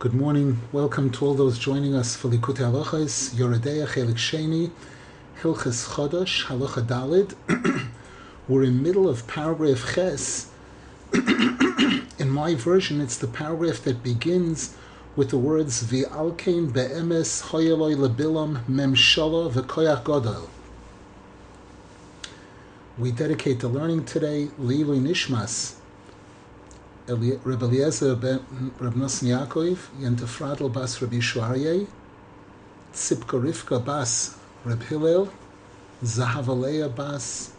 Good morning. Welcome to all those joining us for Likutei Halachas, Yoredeya Chelik Sheni, Hilchas Chodosh, Halacha Dalid. We're in the middle of paragraph Ches. in my version, it's the paragraph that begins with the words V'alkein be'emes hoyeloi lebilam memshala v'koyach godol. We dedicate the learning today Lilu Nishmas, Reb Eliezer ben Yaakov, Yentefradel bas Reb Yishuarye, Tzipka Rivka bas Reb Hillel, Zahavaleya bas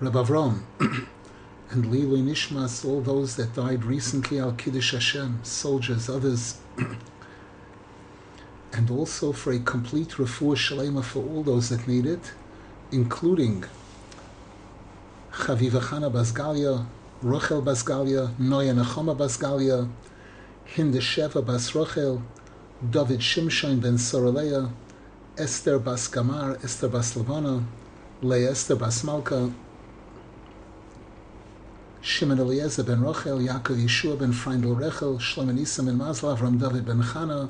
Reb Avrom, and Lilu Nishmas, all those that died recently, Al Kiddush Hashem, soldiers, others, and also for a complete refuah shalema for all those that need it, including Chaviva Chana Basgalia, Rochel Basgalia, Noya Nechoma Basgalia, Hinde Sheva Bas Rochel, David Shimshon ben Soraleya, Esther Bas Gamar, Esther Bas Lavana, Leah Esther Bas Malka, Shimon Eliezer ben Rochel, Yaakov Yeshua ben Freindel Rechel, Shlomo Nisa ben Mazla, Avram David ben Chana,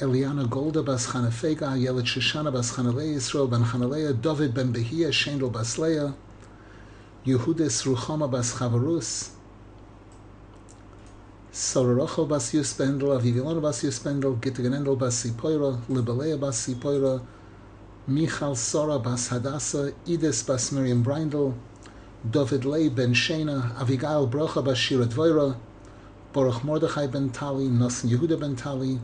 Eliana Golda bas Chana Fega, Yelet Shoshana bas Chanalei Yisrael ben Chanalea, David ben Behia, Shendel bas Leah, Yehudis Ruchama bas Chavarus, Sororochel bas Yuspendel, Avivilon bas Yuspendel, Gittiganendel bas Sipoira, Libelea bas Sipoira, Michal Sora bas Hadassah, Idis bas Miriam Brindel, David Lei ben Shena, Avigail Brocha bas Shira Dvoira, Mordechai ben Tali, Nosson Yehuda ben Tali,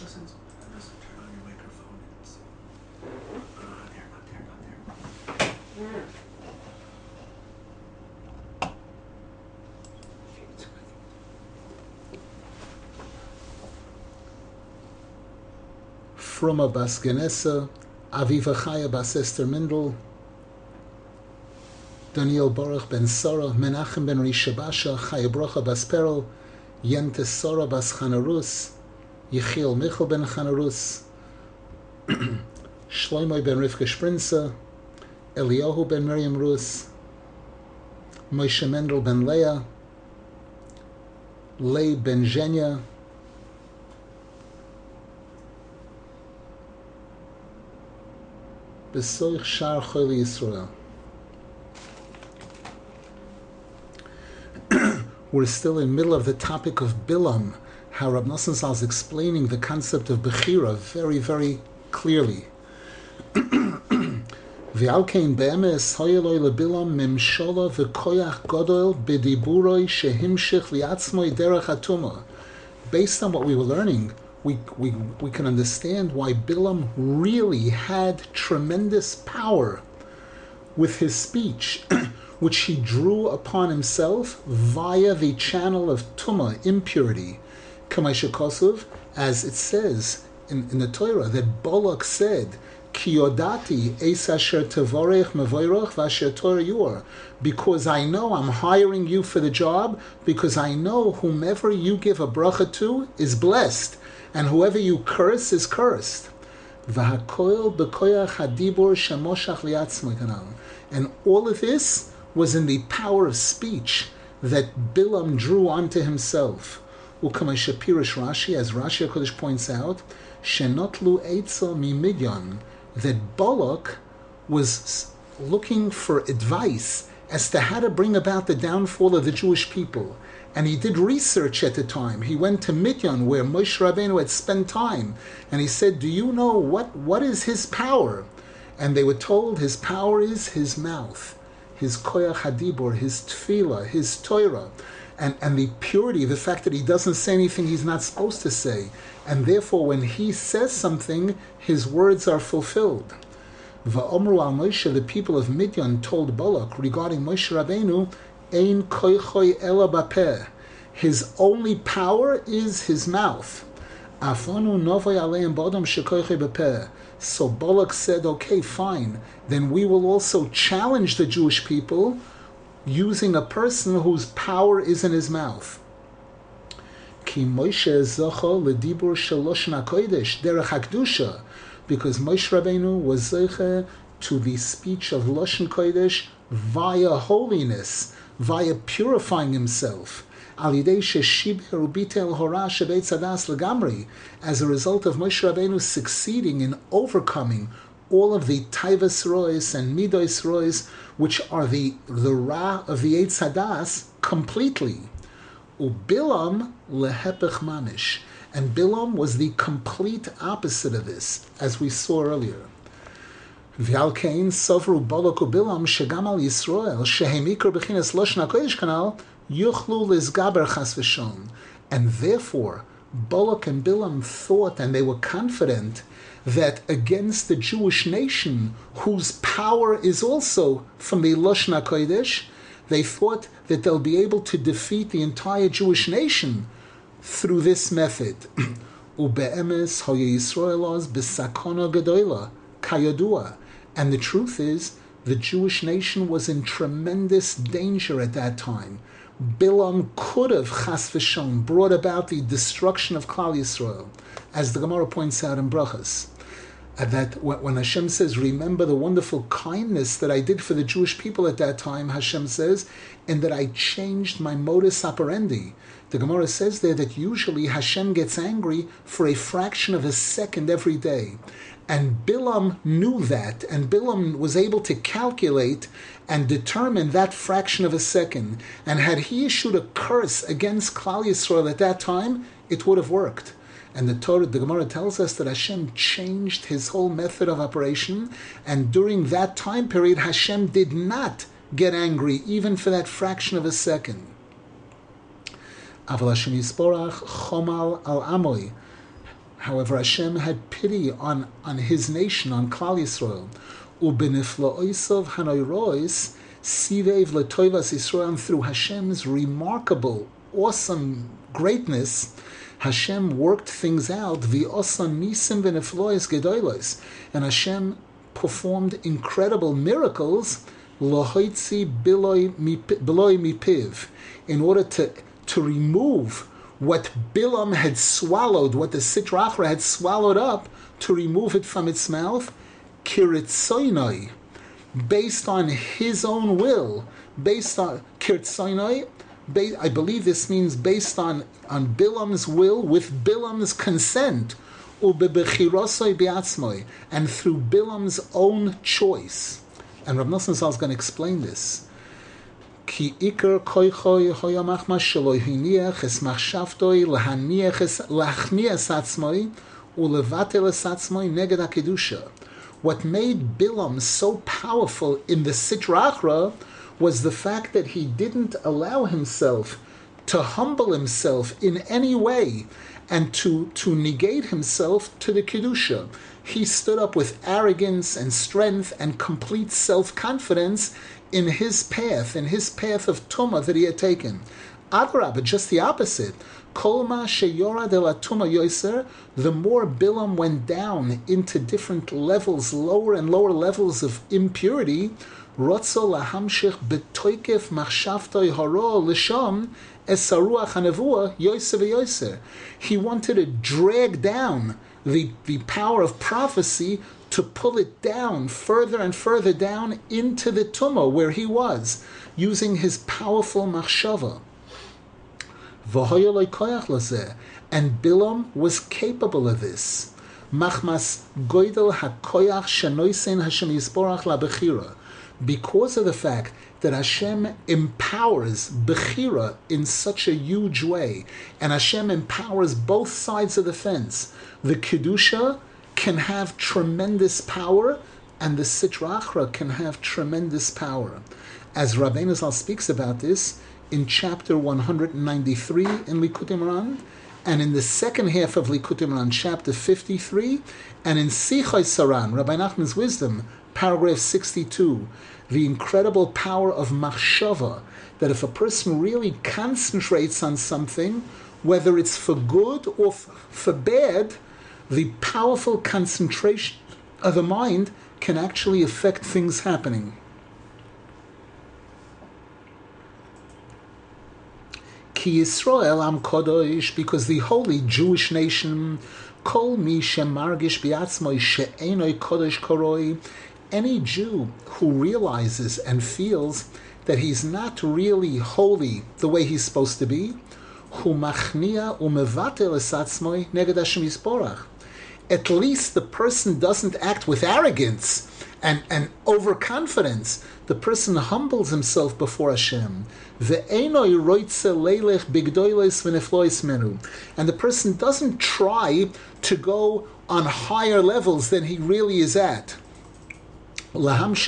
Listen, listen, turn on your microphone. It's, uh, not there, not there. Bas Genesa, Aviva Chaya bas Esther Mindel, Daniel Baruch ben Sora, Menachem ben Rishabasha, Chaya Brocha bas Perel, Yente Sora bas Chanarus, Yechiel Michel ben Chanarus, Shlomo ben Rivka Sprinza, Eliyahu ben Miriam Rus, Moshe Mendel ben Leah, Lei ben Zhenya, Besoich Shar Choli Yisrael. We're still in the middle of the topic of Bilam, how Rab Nosson is explaining the concept of Bechira very, very clearly. V'alkein be'emes hoyeloi lebilam memshola v'koyach godol b'diburoi shehimshich liatzmoi derech atuma. Based on what we were learning, we, we, we can understand why Bilam really had tremendous power with his speech, which he drew upon himself via the channel of tuma, impurity. Kamashakosov, as it says in, in the Torah, that Balak said, Because I know I'm hiring you for the job, because I know whomever you give a bracha to is blessed, and whoever you curse is cursed. And all of this was in the power of speech that Bilam drew onto himself. Ukama Shapirish Rashi, as Rashi HaKodesh points out, Shenotlu Eitzel that Balak was looking for advice as to how to bring about the downfall of the Jewish people. And he did research at the time. He went to Midyan, where Moshe Rabbeinu had spent time, and he said, "Do you know what what is his power?" And they were told his power is his mouth, his koyach hadibur, his tefillah, his Torah, and and the purity, the fact that he doesn't say anything he's not supposed to say, and therefore when he says something, his words are fulfilled. Va'omru al Moshe, the people of Midian told Balak regarding Moshe Rabbeinu, Ein koichoi ela bapeh. His only power is his mouth. Afonu novoi aleim bodom shekoichoi bapeh. So Balak said, okay, fine. Then we will also challenge the Jewish people using a person whose power is in his mouth. Ki Moshe zocho ledibur derech hakdusha, because Moshe Rabbeinu was zoche to the speech of Loshen Kodesh via holiness, via purifying himself. as a result of Moshe Rabbeinu succeeding in overcoming all of the taivas rois and midos rois, which are the the ra of the Eitz Hadas, completely. Ubilam lehepech manish. And Bilam was the complete opposite of this, as we saw earlier. V'alkein sovru balok ubilam shegam al Yisrael shehem ikar b'chinas loshna kodesh kanal yuchlu lizgaber chas v'shon. And therefore, Balak and Bilam thought and they were confident that against the Jewish nation, whose power is also from the Loshna Kodesh, they thought that they'll be able to defeat the entire Jewish nation through this method. And the truth is, the Jewish nation was in tremendous danger at that time. Bilam could have chas v'shon brought about the destruction of Klal Yisrael, as the Gemara points out in Brachas. That when Hashem says, "Remember the wonderful kindness that I did for the Jewish people at that time," Hashem says, and that I changed my modus operandi. The Gemara says there that usually Hashem gets angry for a fraction of a second every day. And Bilam knew that, and Bilam was able to calculate and determine that fraction of a second. And had he issued a curse against Klal Yisrael at that time, it would have worked. And the Torah, the Gemara tells us that Hashem changed his whole method of operation, and during that time period, Hashem did not get angry, even for that fraction of a second. However, Hashem had pity on, on his nation, on Klal Yisrael. Ubeniflaoisov hanoirois sivev letoivas Yisrael. Through Hashem's remarkable, awesome greatness, Hashem worked things out. And Hashem performed incredible miracles. In order to to remove what Bilam had swallowed, what the Sitrachra had swallowed up, to remove it from its mouth, kiritzoinoi, based on his own will, based on I believe this means based on, on Bilam's will with Bilam's consent, and through Bilam's own choice. And Rav Nosson Zal is going to explain this. Ki es es. What made Bilam so powerful in the Sitrachra was the fact that he didn't allow himself to humble himself in any way and to, to negate himself to the Kedusha. He stood up with arrogance and strength and complete self confidence in his path, in his path of Tuma that he had taken. Adrabah, just the opposite. Kolma sheyora de la Tuma yoiser, the more Bilam went down into different levels, lower and lower levels of impurity, Rotzo lahamshich betoikef machshavtoi haro lisham esaruach hanevua yoiser yoiser. He wanted to drag down the, the power of prophecy to pull it down further and further down into the tumah where he was, using his powerful machshava. And Bilam was capable of this. Machmas goidel hakoyach shenoisen Hashem yisborach la because of the fact that Hashem empowers Bechira in such a huge way, and Hashem empowers both sides of the fence. The Kedusha can have tremendous power, and the Sitra Achra can have tremendous power. As Rabbeinu Zal speaks about this in chapter 193 in Likutei Moharan, and in the second half of Likutei Moharan, chapter 53, and in Sichos HaRan, Rabbi Nachman's Wisdom, paragraph 62, the incredible power of machshava, that if a person really concentrates on something, whether it's for good or for bad, the powerful concentration of the mind can actually affect things happening. Ki Yisrael am Kodosh, because the holy Jewish nation, Kol mi shemargish biatzmoi she'enoi Kodosh koroi, any Jew who realizes and feels that he's not really holy the way he's supposed to be, At least the person doesn't act with arrogance and, and overconfidence. The person humbles himself before Hashem. And the person doesn't try to go on higher levels than he really is at. To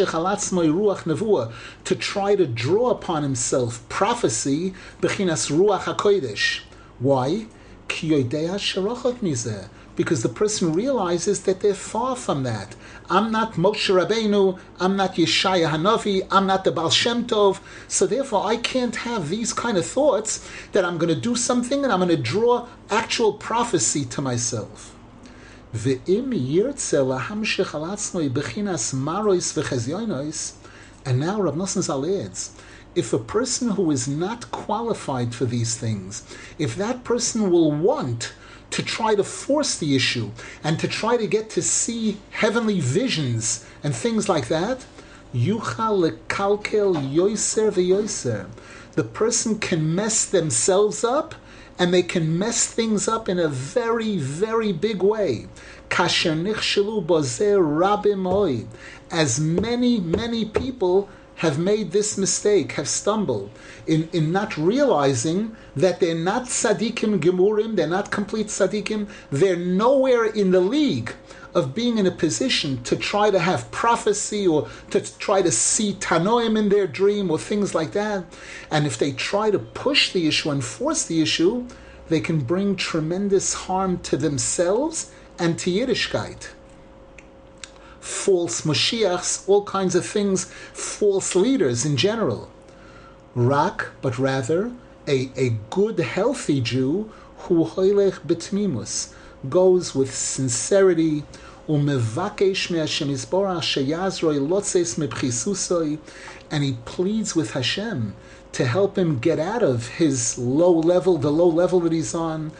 try to draw upon himself prophecy, bechinas ruach hakodesh. Why? Because the person realizes that they're far from that. I'm not Moshe Rabbeinu, I'm not Yeshaya Hanavi, I'm not the Baal Shem Tov, so therefore I can't have these kind of thoughts that I'm going to do something and I'm going to draw actual prophecy to myself. And now Rav Nosson Zal if a person who is not qualified for these things, if that person will want to try to force the issue and to try to get to see heavenly visions and things like that. The person can mess themselves up and they can mess things up in a very, very big way. As many, many people have made this mistake, have stumbled in, in not realizing that they're not tzaddikim gemurim, they're not complete tzaddikim, they're nowhere in the league of being in a position to try to have prophecy or to try to see tanoim in their dream or things like that. And if they try to push the issue and force the issue, they can bring tremendous harm to themselves and to Yiddishkeit false Mashiachs, all kinds of things, false leaders in general. Rak, but rather a, a good, healthy Jew who goes with sincerity, and he pleads with Hashem to help him get out of his low level, the low level that he's on,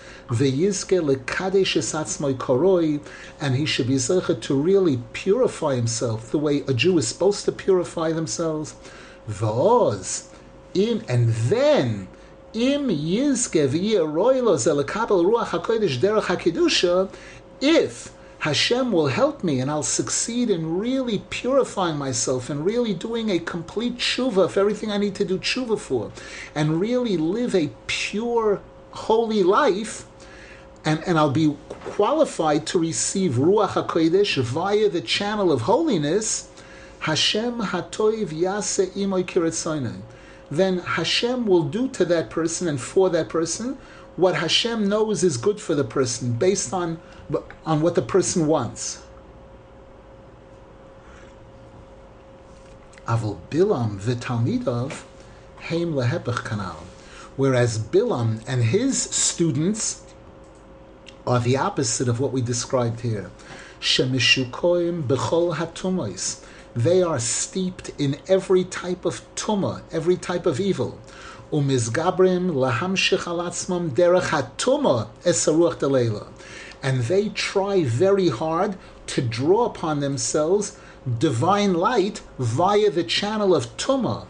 koroi, and he should be zeichet to really purify himself the way a Jew is supposed to purify themselves. V'oz, im, and then, im if Hashem will help me and I'll succeed in really purifying myself and really doing a complete tshuva for everything I need to do tshuva for and really live a pure, holy life. And, and I'll be qualified to receive Ruach HaKodesh via the channel of holiness. Hashem hatoiv yase imoy kiretzoinen. Then Hashem will do to that person and for that person what Hashem knows is good for the person based on on what the person wants. Avol Bilam v'talmidov heim lehepech kanal. Whereas Bilam and his students are the opposite of what we described here. Shemishukoim bechol hatumos. They are steeped in every type of tuma, every type of evil. Umizgabrim lahamshich alatzmam derech hatuma esaruach delela and they try very hard to draw upon themselves divine light via the channel of Tuma.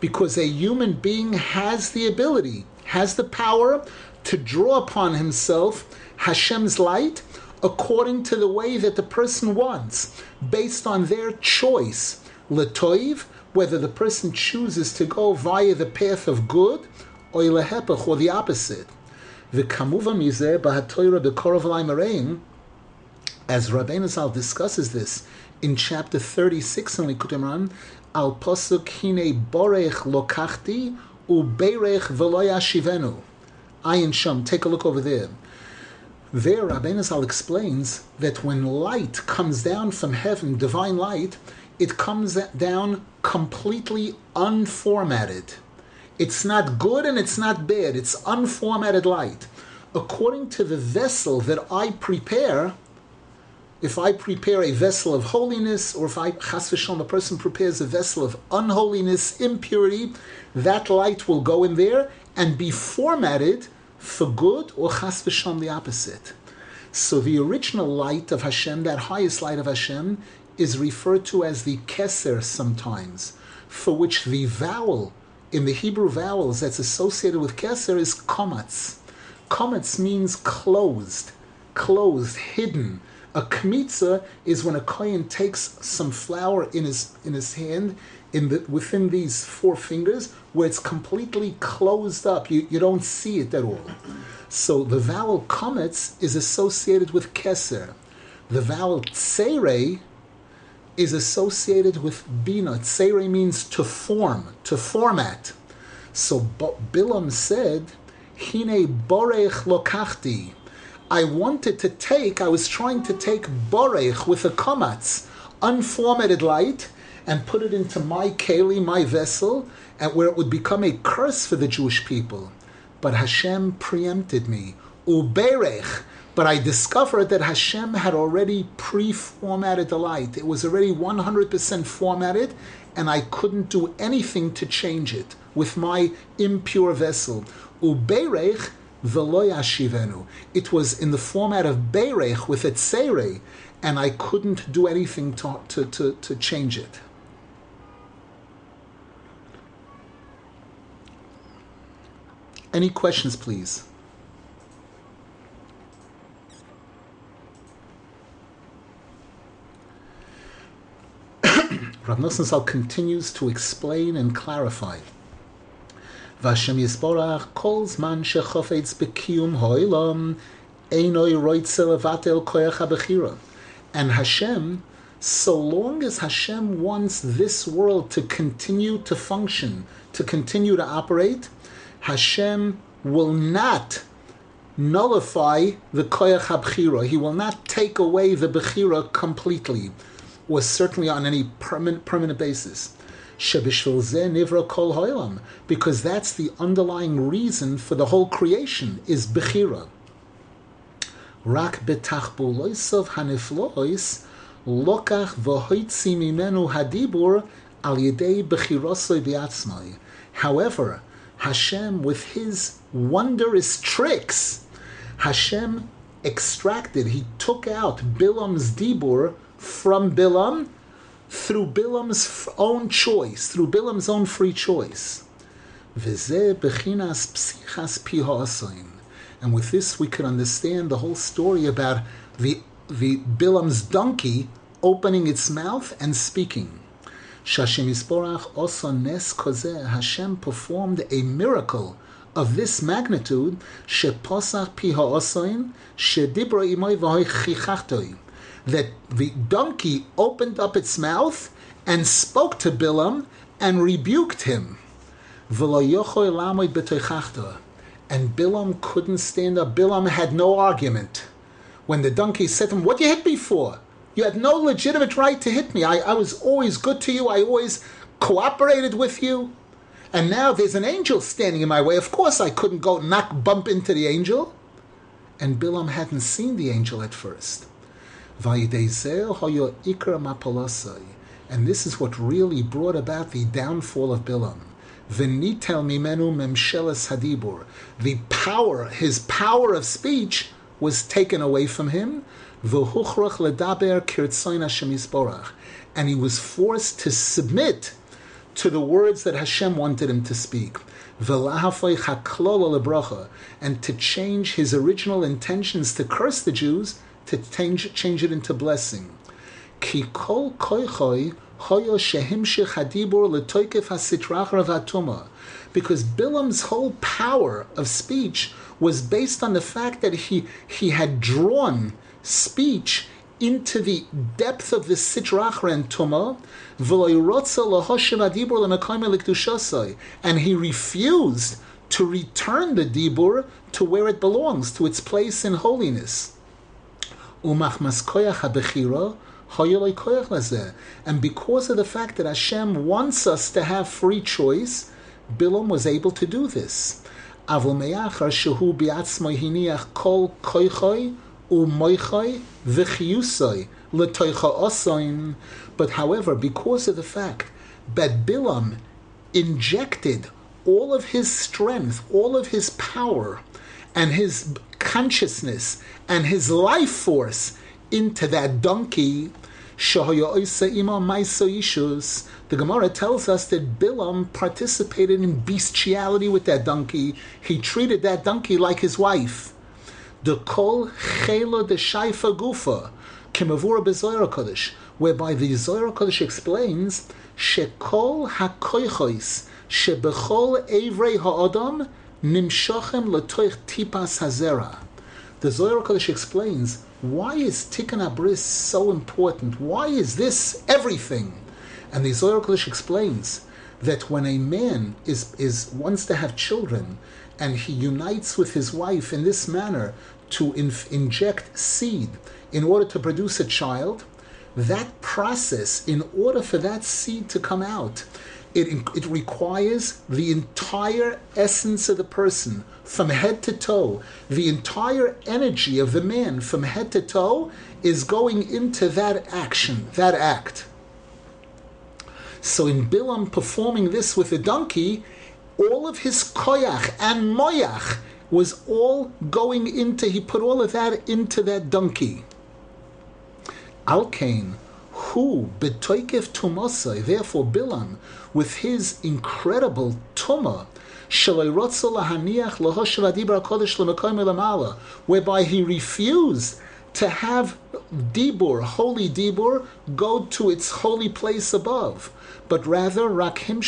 Because a human being has the ability, has the power to draw upon himself Hashem's light according to the way that the person wants, based on their choice. Letoiv, whether the person chooses to go via the path of good or ilahepach, or the opposite. As Rabbeinu Zal discusses this in chapter 36 in Likutei Moharan, al posuk hine borech lokachti uberech v'lo yashivenu. Ayin Sham, take a look over there. There, Rabbeinu Zal explains that when light comes down from heaven, divine light, it comes down completely unformatted. It's not good and it's not bad. It's unformatted light. According to the vessel that I prepare, if I prepare a vessel of holiness, or if I, chas v'shalom, a person prepares a vessel of unholiness, impurity, that light will go in there and be formatted for good, or chas v'shalom, the opposite. So the original light of Hashem, that highest light of Hashem, is referred to as the keser sometimes, for which the vowel in the Hebrew vowels that's associated with keser is komatz. Komatz means closed, closed, hidden. A kmitza is when a kohen takes some flour in his in his hand in the within these four fingers where it's completely closed up. You, you don't see it at all. So the vowel kometz is associated with keser. The vowel tsere is associated with bina. Tsere means to form, to format. So Bilam said, Hine borech lokachti. I wanted to take, I was trying to take borech with a komatz, unformatted light, and put it into my keli, my vessel, and where it would become a curse for the Jewish people. But Hashem preempted me. Uberech. But I discovered that Hashem had already pre-formatted the light. It was already 100% formatted, and I couldn't do anything to change it with my impure vessel. Uberech veloyashivenu. It was in the format of berech with a tsere, and I couldn't do anything to, to, to, to change it. Any questions, please? Rav Zal continues to explain and clarify. Vashem Yisborach calls man shechofetz bekiyum hoilam einoi roitze levatel koyach habechira. And Hashem, so long as Hashem wants this world to continue to function, to continue to operate, Hashem will not nullify the koyach habchira. He will not take away the bechira completely, or certainly on any permanent, permanent basis. because that's the underlying reason for the whole creation is bechira. Rak haniflois lokach hadibur al. However, Hashem, with his wondrous tricks, Hashem extracted, he took out Bilam's Dibur from Bilam through Bilam's own choice, through Bilam's own free choice. And with this, we can understand the whole story about the, the Bilam's donkey opening its mouth and speaking. Also Hashem performed a miracle of this magnitude, that the donkey opened up its mouth and spoke to Bilam and rebuked him. And Bilam couldn't stand up. Bilam had no argument. When the donkey said to him, What you hit me for? You had no legitimate right to hit me. I, I was always good to you. I always cooperated with you. And now there's an angel standing in my way. Of course, I couldn't go knock, bump into the angel. And Bilam hadn't seen the angel at first. And this is what really brought about the downfall of Bilam. Venitel mimenu memsheles hadibur. The power, his power of speech, was taken away from him. V'huchrach ledaber kirtzoin Hashem And he was forced to submit to the words that Hashem wanted him to speak. And to change his original intentions to curse the Jews, to change, change it into blessing. Because Bilam's whole power of speech was based on the fact that he, he had drawn speech into the depth of the Sitrachra and Tumah, and he refused to return the Dibur to where it belongs, to its place in holiness. And because of the fact that Hashem wants us to have free choice, Bilam was able to do this. kol. But however, because of the fact that Bilam injected all of his strength, all of his power, and his consciousness and his life force into that donkey. The Gemara tells us that Bilam participated in bestiality with that donkey. He treated that donkey like his wife. The Kol Chela de Shaifa Gufa, Kimavura Bezoyer Kodesh, whereby the Zoyer Kodesh explains Shekol HaKoichois, Shebechol Evrei Ha'adam, Nimshochem Latoich Tipas Hazera. The Zohar Kodesh explains why is Tikkun HaBris so important? Why is this everything? And the Zohar Kodesh explains that when a man is, is wants to have children and he unites with his wife in this manner to inf- inject seed in order to produce a child, that process, in order for that seed to come out, it, it requires the entire essence of the person from head to toe. The entire energy of the man from head to toe is going into that action, that act. So in Bilam performing this with a donkey, all of his koyach and moyach was all going into, he put all of that into that donkey. Alkane, who betoikev tumasai, therefore Bilam, with his incredible tumah, whereby he refused to have Dibur, holy Dibur, go to its holy place above, but rather Rakhim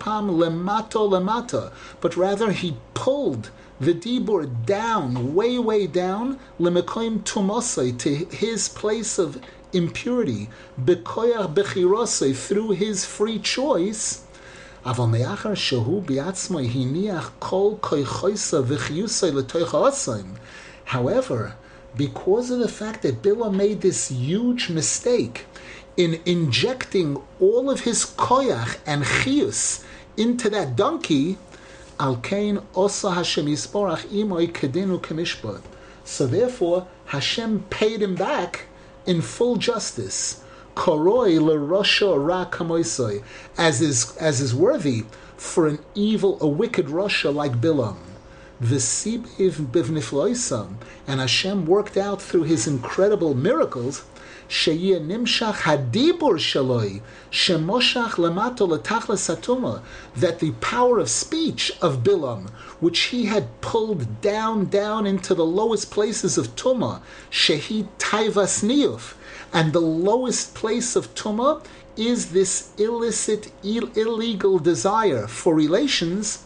pam lemato lemata, but rather he pulled the Dibur down, way, way down, lemekoim tumosai, to his place of impurity, bekoyach bechirosai, through his free choice, אבל מאחר שהוא בעצמו הניח כל כוחויסה וחיוסה לתוך העצים, however, because of the fact that Bilah made this huge mistake in injecting all of his koyach and chius into that donkey, al kain osa Hashem yisborach imoy kedinu kemishpat. So therefore, Hashem paid him back in full justice koroi lerosha ra kamoisoi, as is as is worthy for an evil, a wicked Rasha like Bilam. V'sibiv bivnifloisam, and Hashem worked out through His incredible miracles. Sheyeh nimshach hadibur shaloi, shemoshach lemato letachlas satuma, that the power of speech of Bilam, which he had pulled down, down into the lowest places of Tuma, shehi taivas niyuf, and the lowest place of tuma is this illicit, Ill- illegal desire for relations.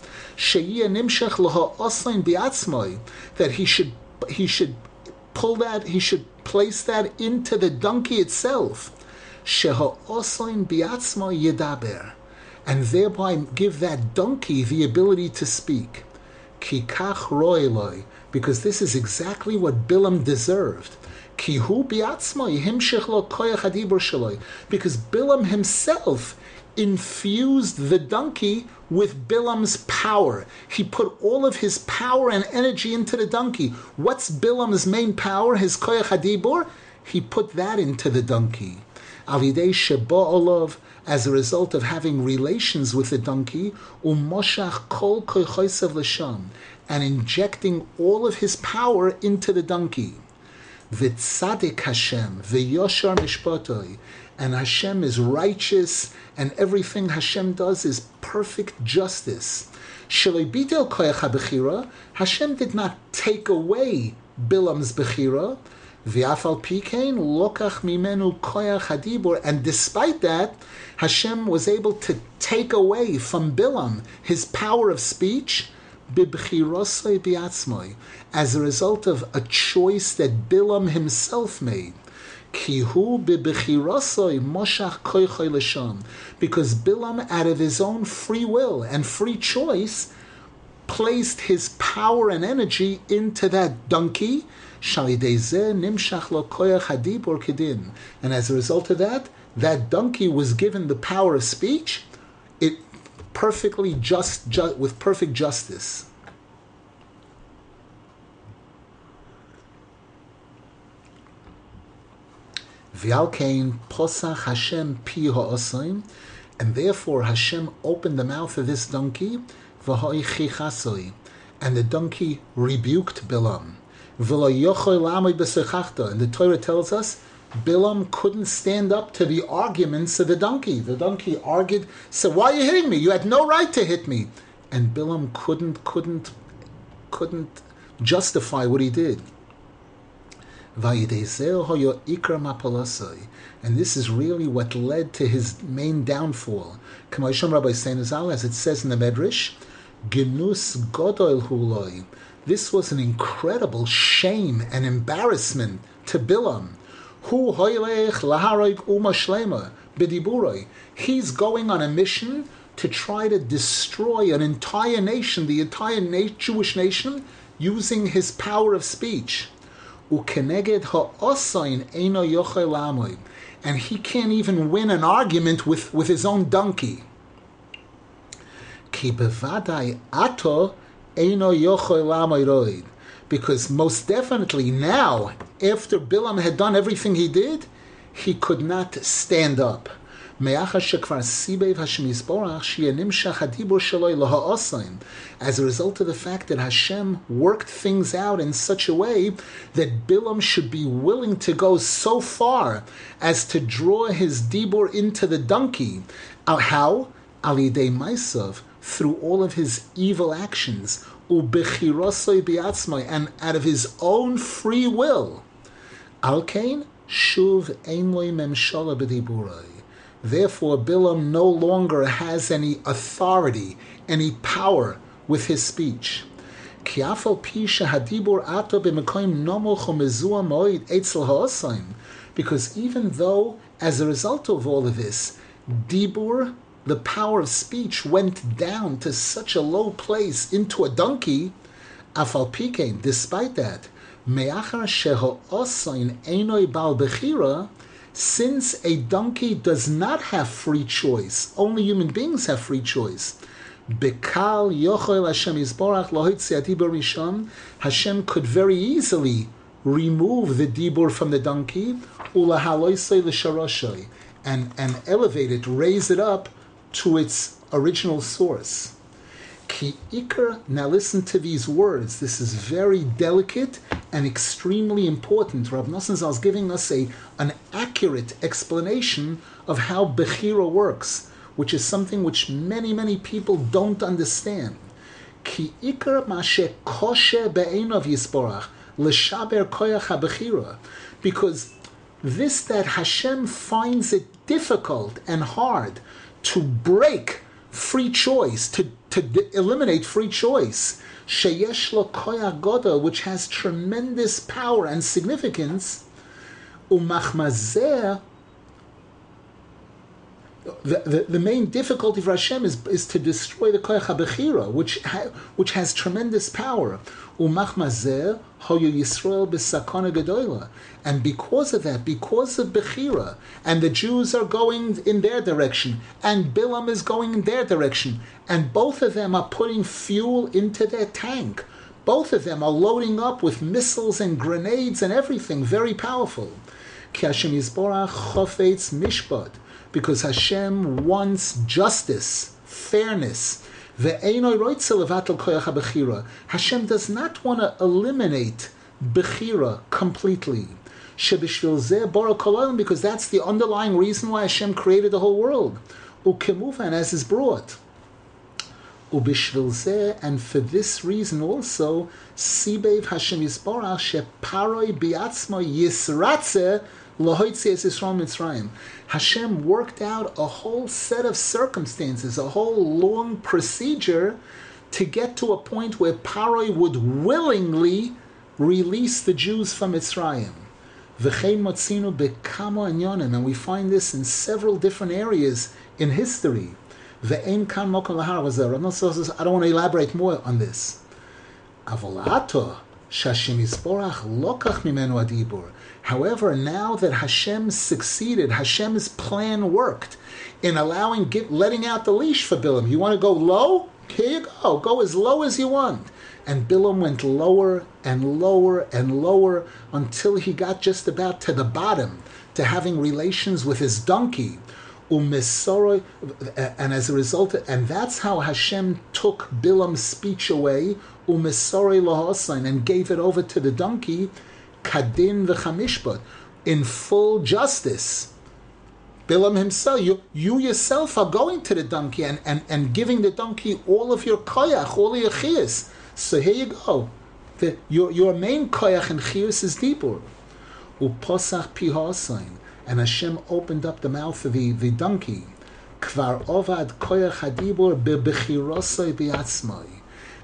That he should he should pull that he should place that into the donkey itself. yedaber, And thereby give that donkey the ability to speak. Because this is exactly what Bilam deserved. Kihu Because Bilam himself infused the donkey with Bilam's power. He put all of his power and energy into the donkey. What's Bilam's main power? His koyach hadibur? He put that into the donkey. Avidei sheba as a result of having relations with the donkey, umoshach kol koychoisav l'sham, and injecting all of his power into the donkey. Vitzadik Hashem, v'yoshar mishpotoi, and Hashem is righteous, and everything Hashem does is perfect justice. Shaloibitel koyach bechira, Hashem did not take away Bilam's bechira, v'afal pikein lokach mimenu koyach hadibur, and despite that, Hashem was able to take away from Bilam his power of speech, as a result of a choice that Bilam himself made. Because Bilam, out of his own free will and free choice, placed his power and energy into that donkey. And as a result of that, that donkey was given the power of speech. It perfectly just, just with perfect justice. V'alkein posach Hashem pi ha'osaim, and therefore Hashem opened the mouth of this donkey, v'ha'ichichasoi, and the donkey rebuked Bilam. And the Torah tells us Bilam couldn't stand up to the arguments of the donkey. The donkey argued, said, Why are you hitting me? You had no right to hit me. And Bilam couldn't, couldn't, couldn't justify what he did. And this is really what led to his main downfall. As it says in the Medrash, Genus Huloi. This was an incredible shame and embarrassment to Bilam. Hu hoylech laharoig uma shlema b'diburoi. He's going on a mission to try to destroy an entire nation, the entire Jewish nation, using his power of speech. Ukeneged ha'osain eno yochel And he can't even win an argument with, with his own donkey. Ki ato eno yochel because most definitely now, after Bilam had done everything he did, he could not stand up. As a result of the fact that Hashem worked things out in such a way that Bilam should be willing to go so far as to draw his dibur into the donkey. How? Alidei Maisav, through all of his evil actions, and out of his own free will. Alkain shuv einloi memshala b'diburai. Therefore, Bilam no longer has any authority, any power with his speech. Because even though, as a result of all of this, dibur the power of speech went down to such a low place into a donkey, afal pikein, despite that, me'achar sheho'osain enoi bal bechira, since a donkey does not have free choice, only human beings have free choice. Bekal yochel Hashem Yisborach Hashem could very easily remove the dibur from the donkey, and, and elevate it, raise it up to its original source. Ki ikar, now listen to these words. This is very delicate and extremely important. Rav Nosson is giving us a, an accurate explanation of how Bechira works, which is something which many, many people don't understand. Ki ikar mashe koshe be'enov yisborach, l'shaber koyach ha Because this that Hashem finds it difficult and hard to break free choice, to, to eliminate free choice. Sheyesh lo koyah which has tremendous power and significance. Umachmazer the, the, the, main difficulty for Hashem is, is to destroy the Koyach HaBechira, which, ha, which has tremendous power. Umachmazer hoyu Yisrael. And because of that, because of Bechira, and the Jews are going in their direction, and Bilam is going in their direction, and both of them are putting fuel into their tank. Both of them are loading up with missiles and grenades and everything, very powerful. Mishpat because Hashem wants justice, fairness. Hashem does not want to eliminate Bechira completely. Because that's the underlying reason why Hashem created the whole world. And as is brought. And for this reason also, Sibev Hashem Yisborach Sheparoi Biatzmo Yisratze Hashem worked out a whole set of circumstances, a whole long procedure to get to a point where Paroi would willingly release the Jews from Mitzrayim. And we find this in several different areas in history. I don't want to elaborate more on this. However, now that Hashem succeeded, Hashem's plan worked in allowing, get, letting out the leash for Bilam. You want to go low? Here you go. Go as low as you want. And Bilam went lower and lower and lower until he got just about to the bottom, to having relations with his donkey. And as a result, and that's how Hashem took Bilam's speech away, and gave it over to the donkey kadin v'chamishpat, in full justice. Bilam himself, you, you yourself are going to the donkey and, and, and giving the donkey all of your koyach, all your chiyas. So here you go. The, your, your main koyach and chiyus is dibur. Uposach pihasain. And Hashem opened up the mouth of the, the donkey. Kvar ovad koyach hadibur bebechirosai biatzmai.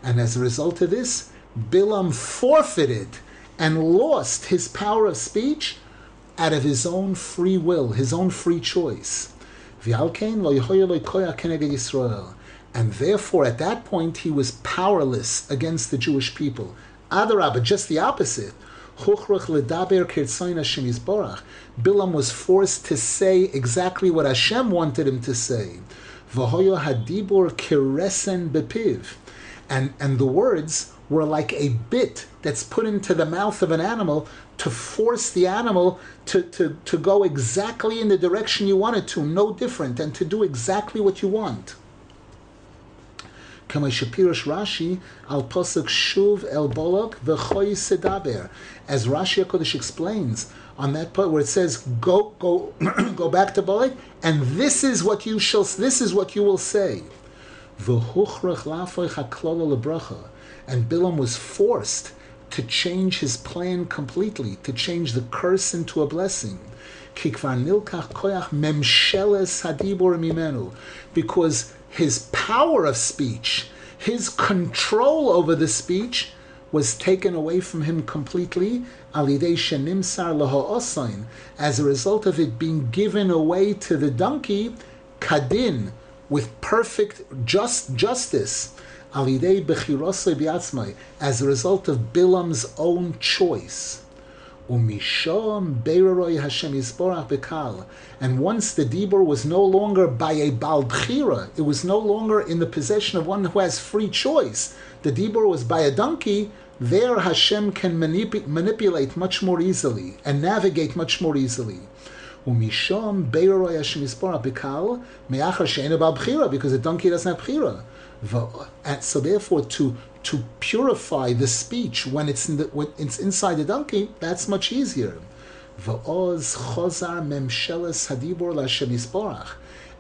And as a result of this, Bilam forfeited and lost his power of speech out of his own free will, his own free choice. And therefore, at that point, he was powerless against the Jewish people. Adarabah, just the opposite. Bilam was forced to say exactly what Hashem wanted him to say. And, and the words were like a bit that's put into the mouth of an animal to force the animal to, to, to go exactly in the direction you want it to, no different, and to do exactly what you want. Rashi al Pasuk Shuv el Bolok v'choy sedaber. As Rashi HaKodesh explains on that part where it says, go, go, go back to Bolok, and this is what you shall, this is what you will say. V'huchrach lafoy haklolo lebracha. And Bilam was forced to change his plan completely, to change the curse into a blessing. Because his power of speech, his control over the speech, was taken away from him completely as a result of it being given away to the donkey, kadin, with perfect just justice as a result of Bilam's own choice. And once the Dibur was no longer by a Bal it was no longer in the possession of one who has free choice. The Dibur was by a donkey, there Hashem can manip- manipulate much more easily and navigate much more easily. Hashem Bikal Me'achar She'enu Bal because the donkey doesn't have Bchira. And so therefore, to to purify the speech when it's in the, when it's inside the donkey, that's much easier.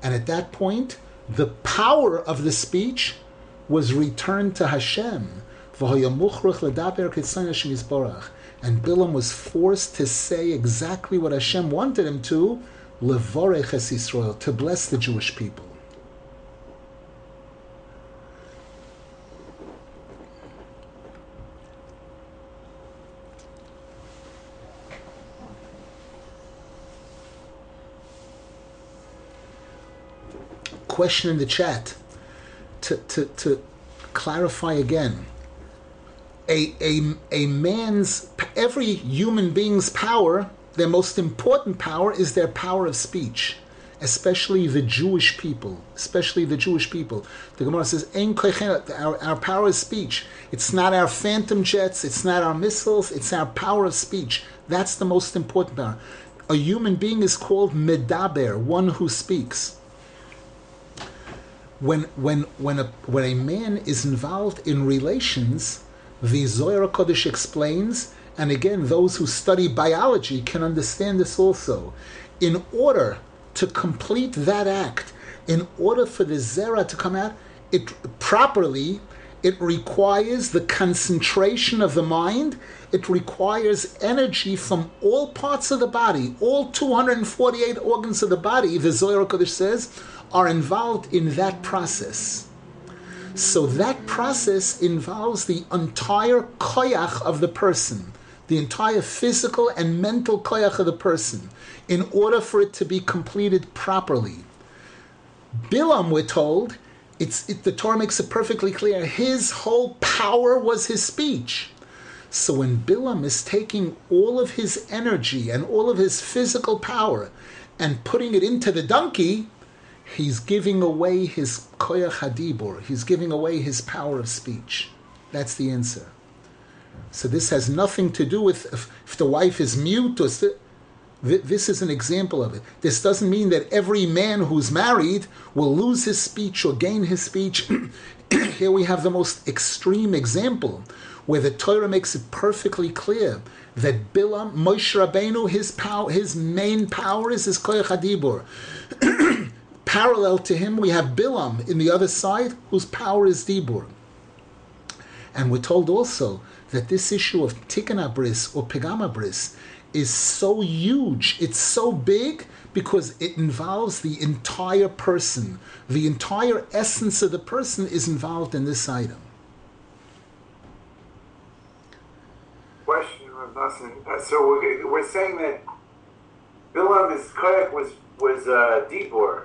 And at that point, the power of the speech was returned to Hashem. And Bilam was forced to say exactly what Hashem wanted him to, to bless the Jewish people. Question in the chat to, to, to clarify again. A, a, a man's, every human being's power, their most important power is their power of speech, especially the Jewish people, especially the Jewish people. The Gemara says, our, our power of speech. It's not our phantom jets, it's not our missiles, it's our power of speech. That's the most important power. A human being is called medaber, one who speaks when when when a when a man is involved in relations, the Zohar Kodesh explains, and again, those who study biology can understand this also. In order to complete that act, in order for the zera to come out, it properly, it requires the concentration of the mind. It requires energy from all parts of the body, all 248 organs of the body. The Zohar Kodesh says are involved in that process. So that process involves the entire koyach of the person, the entire physical and mental koyach of the person, in order for it to be completed properly. Bilam, we're told, it's, it, the Torah makes it perfectly clear, his whole power was his speech. So when Bilam is taking all of his energy and all of his physical power and putting it into the donkey, he's giving away his koyach hadibur. He's giving away his power of speech. That's the answer. So this has nothing to do with if, if the wife is mute or st- this is an example of it. This doesn't mean that every man who's married will lose his speech or gain his speech. Here we have the most extreme example where the Torah makes it perfectly clear that Bilam, Moshe Rabbeinu, his power, his main power is his koyach hadibur. Parallel to him, we have Bilam in the other side, whose power is dibur. And we're told also that this issue of tikkun bris or pegama bris is so huge, it's so big because it involves the entire person. The entire essence of the person is involved in this item. Question, Nassim. Uh, so we're, we're saying that Bilam, koyach was was uh, Dibor,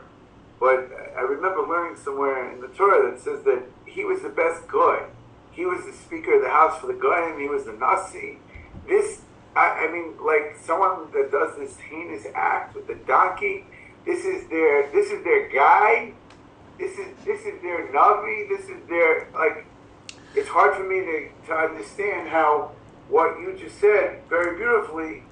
but I remember learning somewhere in the Torah that says that he was the best guy. He was the speaker of the house for the guy, and he was the Nasi. This I, I mean, like someone that does this heinous act with the donkey. This is their this is their guy. This is this is their navi. This is their like. It's hard for me to, to understand how what you just said very beautifully.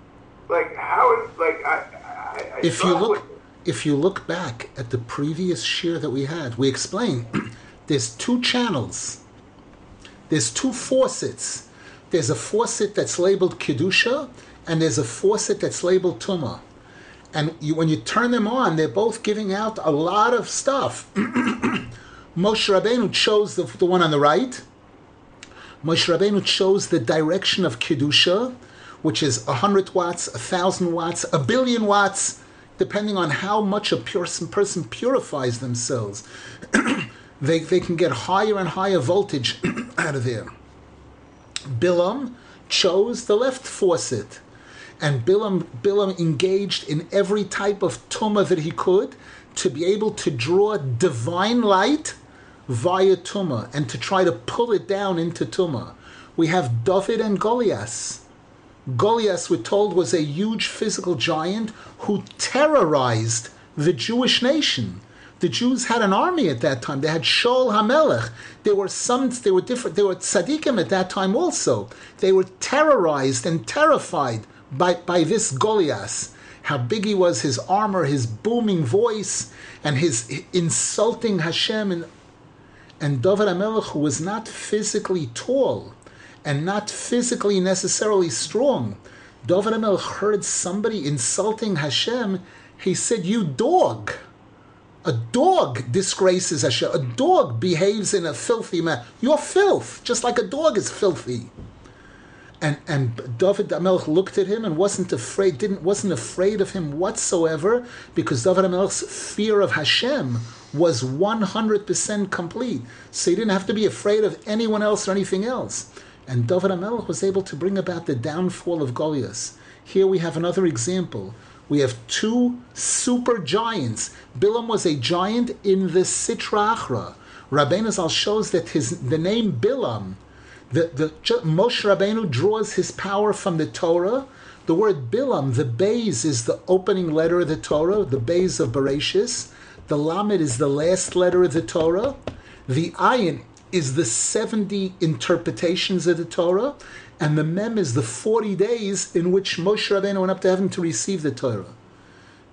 Like how is like I. I, I if you look, if you look back at the previous shiur that we had, we explained there's two channels. There's two faucets there's a faucet that's labeled Kedusha, and there's a faucet that's labeled Tuma. And you, when you turn them on, they're both giving out a lot of stuff. Moshe Rabbeinu chose the, the one on the right. Moshe Rabbeinu chose the direction of Kedusha, which is 100 watts, 1,000 watts, a billion watts, depending on how much a person, purifies themselves. they, they can get higher and higher voltage out of there. Bilam chose the left faucet. And Bilam, Bilam engaged in every type of tumah that he could to be able to draw divine light via tumah and to try to pull it down into tumah. We have David and Goliath. Goliath, we're told, was a huge physical giant who terrorized the Jewish nation. The Jews had an army at that time. They had Shaul Hamelech. There were some. They were different. They were tzaddikim at that time also. They were terrorized and terrified by by this Goliath. How big he was, his armor, his booming voice, and his insulting Hashem. And and David Hamelech, who was not physically tall, and not physically necessarily strong, David Hamelech heard somebody insulting Hashem. He said, "You dog." A dog disgraces Hashem. A dog behaves in a filthy manner. You're filth, just like a dog is filthy. And and David Amelch looked at him and wasn't afraid, didn't wasn't afraid of him whatsoever, because David Amelch's fear of Hashem was 100% complete. So he didn't have to be afraid of anyone else or anything else. And David Amelch was able to bring about the downfall of Goliath. Here we have another example we have two super giants. Bilam was a giant in the Sitra Achra. Rabbeinu Zal shows that his the name Bilam, the, the Moshe Rabbeinu draws his power from the Torah. The word Bilam, the Bays is the opening letter of the Torah, the Bays of Bereshis. The Lamed is the last letter of the Torah. The Ayin is the 70 interpretations of the Torah, and the Mem is the 40 days in which Moshe Rabbeinu went up to heaven to receive the Torah.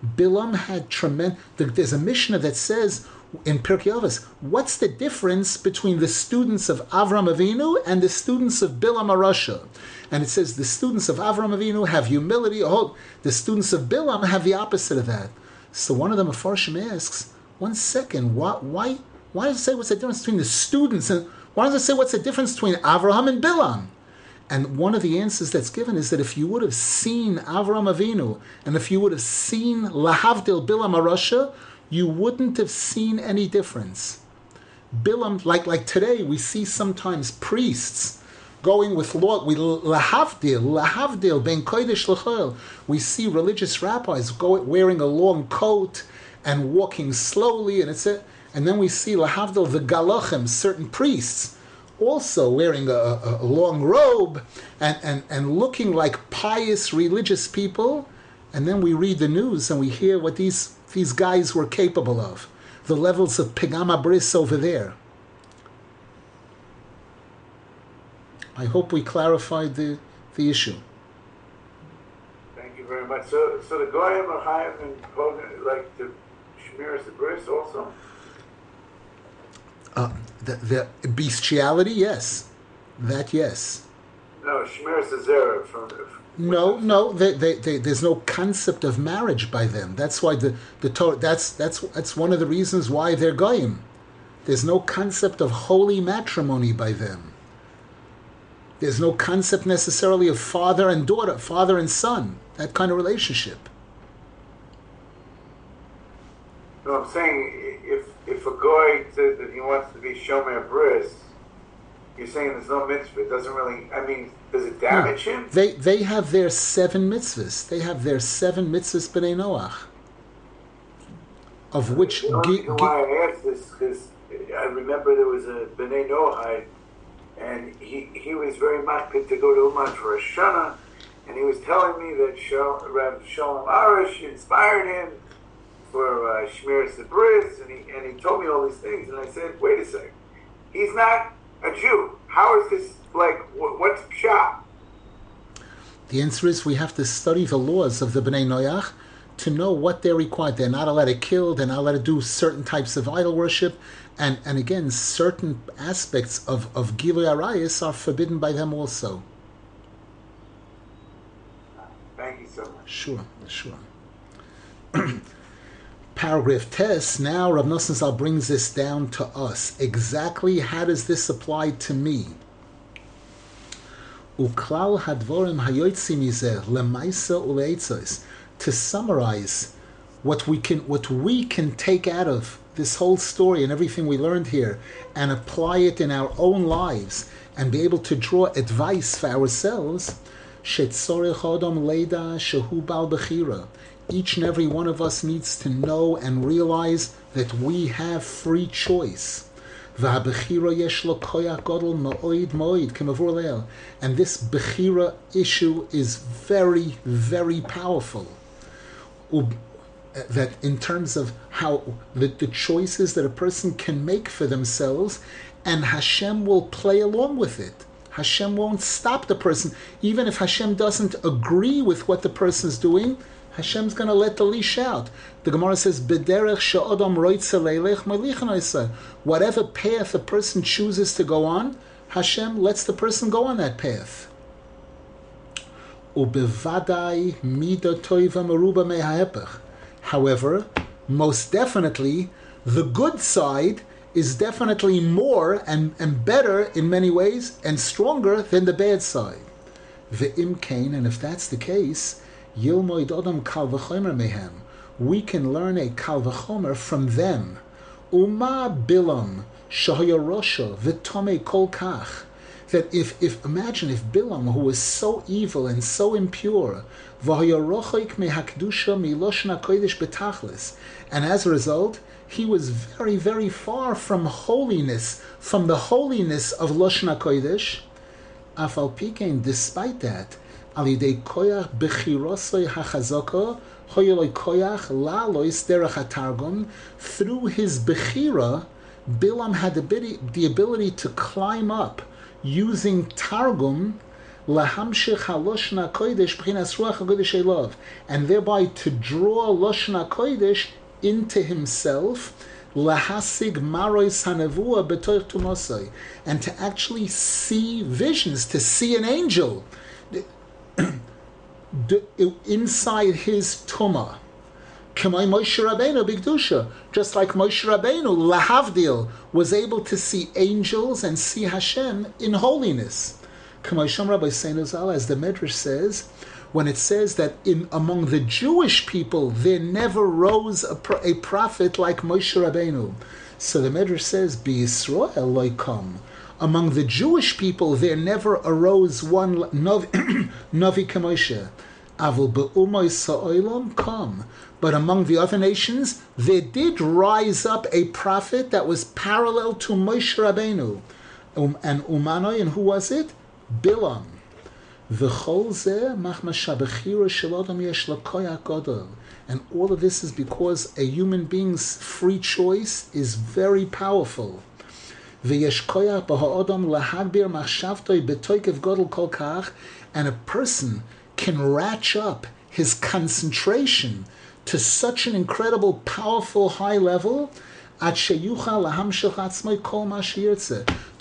Bilam had tremendous. There's a Mishnah that says in Pirkei Avos, what's the difference between the students of Avram Avinu and the students of Bilam Arasha? And it says the students of Avram Avinu have humility. Oh, the students of Bilam have the opposite of that. So one of the Mefarshim asks, one second, why, why, why does it say what's the difference between the students and why does it say what's the difference between Avraham and Bilam? And one of the answers that's given is that if you would have seen Avraham Avinu and if you would have seen Lahavdil Bilam Arasha, you wouldn't have seen any difference. Bilam, like like today, we see sometimes priests going with law, we lahavdil, lahavdil, ben kodesh lechol. We see religious rabbis go, wearing a long coat and walking slowly, and it's a, and then we see lahavdil the galachim, certain priests also wearing a, a, long robe and, and, and looking like pious religious people. And then we read the news and we hear what these, these guys were capable of, the levels of Pegama Bris over there. I hope we clarified the, the issue. Thank you very much. So, so the Goyim are higher than like the Shemiras the Bris also? Uh, the, the bestiality, yes, that yes. No, Shemir Zera from. No, no, they, they, they, there's no concept of marriage by them. That's why the, the Torah, that's, that's, that's one of the reasons why they're goyim. There's no concept of holy matrimony by them. There's no concept necessarily of father and daughter, father and son, that kind of relationship. No, I'm saying if a guy says that he wants to be shomer bris, you're saying there's no mitzvah. It doesn't really. I mean, does it damage No. him? They, they have their seven mitzvahs. They have their seven mitzvahs b'nei Noach. Of which The only why I asked this because I remember there was a Bnei Noahide, and he he was very makpid to go to Uman for a shana, and he was telling me that Shal, Rav Shalom Arush inspired him for uh, Shmir Sabris, and he and he told me all these things, and I said, wait a second, he's not a Jew. How is this like? wh- What's pshat? The answer is we have to study the laws of the Bnei Noach to know what they're required. They're not allowed to kill, they're not allowed to do certain types of idol worship, and, and again, certain aspects of, of Gilui Arayis are forbidden by them also. Thank you so much. Sure, sure. Paragraph tes. Now Rav Nosson Zal brings this down to us. Exactly how does this apply to me? Uklal hadvorim lemaisa uleitzos. To summarize what we can what we can take out of this whole story and everything we learned here and apply it in our own lives and be able to draw advice for ourselves each and every one of us needs to know and realize that we have free choice. And this Bechira issue is very, very powerful. That in terms of how the, the choices that a person can make for themselves, and Hashem will play along with it. Hashem won't stop the person, even if Hashem doesn't agree with what the person is doing. Hashem's going to let the leash out. The Gemara says, "B'derech she'odam melichan. Whatever path a person chooses to go on, Hashem lets the person go on that path. Ubevadai mida toiva meha'epech. However, most definitely, the good side is definitely more and, and better in many ways and stronger than the bad side. Ve'im kain, and if that's the case, yilmoid v'chomer mehem. We can learn a kal v'chomer from them. Uma bilam shahaya rosha v'tome kol kach that if, if imagine if Bilam, who was so evil and so impure, and as a result, he was very, very far from holiness, from the holiness of Loshna Kodesh. Afal pikein, despite that, yidei koyach bechirosoi hachazoko, hoyoloi koyach lalois derech hatargum, through his bechira, Bilam had the ability, the ability to climb up using Targum lahamshich haloshna kodesh b'chinas ruach hakodesh elov, and thereby to draw loshna kodesh into himself lahasig marois hanavua betoich tumosai, and to actually see visions, to see an angel inside his tumah. Kamai Moshe Rabbeinu Bigdusha, just like Moshe Rabbeinu Lahavdil was able to see angels and see Hashem in holiness. Kamai Shem Rabbi as the Medrash says, when it says that in among the Jewish people there never rose a, a prophet like Moshe Rabbeinu. So the Medrash says, Be Yisrael loikom. Among the Jewish people there never arose one Navi Kamoshe. Avil be'umay sa'olam come. But among the other nations, there did rise up a prophet that was parallel to Moshe Rabbeinu. Um, and Umanoi, and who was it? Bilam. And all of this is because a human being's free choice is very powerful. Lahagbir machshavtoi. And a person can ratch up his concentration to such an incredible, powerful, high level, to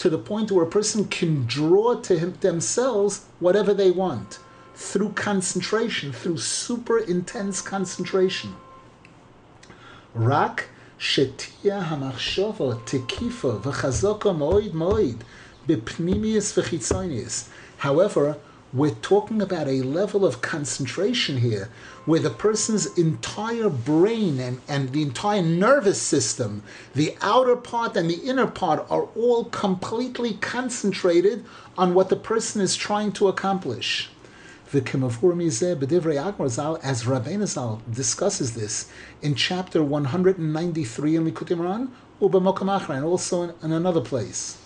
the point where a person can draw to him, themselves whatever they want. through concentration, through super intense concentration. Rak שתהיה המחשבה תקיפה וחזקה מאוד מאוד בפנימיus וחיצוניus. However, we're talking about a level of concentration here where the person's entire brain and, and the entire nervous system, the outer part and the inner part, are all completely concentrated on what the person is trying to accomplish. The as Rabbeinu Zal discusses this in chapter 193 in Likutei Moharan, and also in, in another place.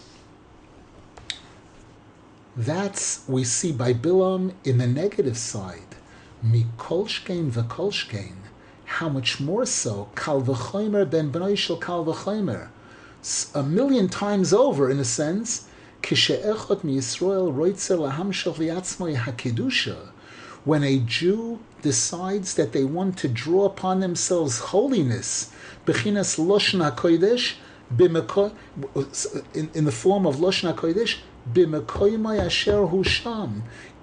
That's we see by Bilam in the negative side. Mikolshkein v'kolshkein. How much more so? Kal v'chomer ben b'noi shel kal v'chomer. A million times over, in a sense, when a Jew decides that they want to draw upon themselves holiness, bechinas loshna kodesh, in, in the form of loshna kodesh,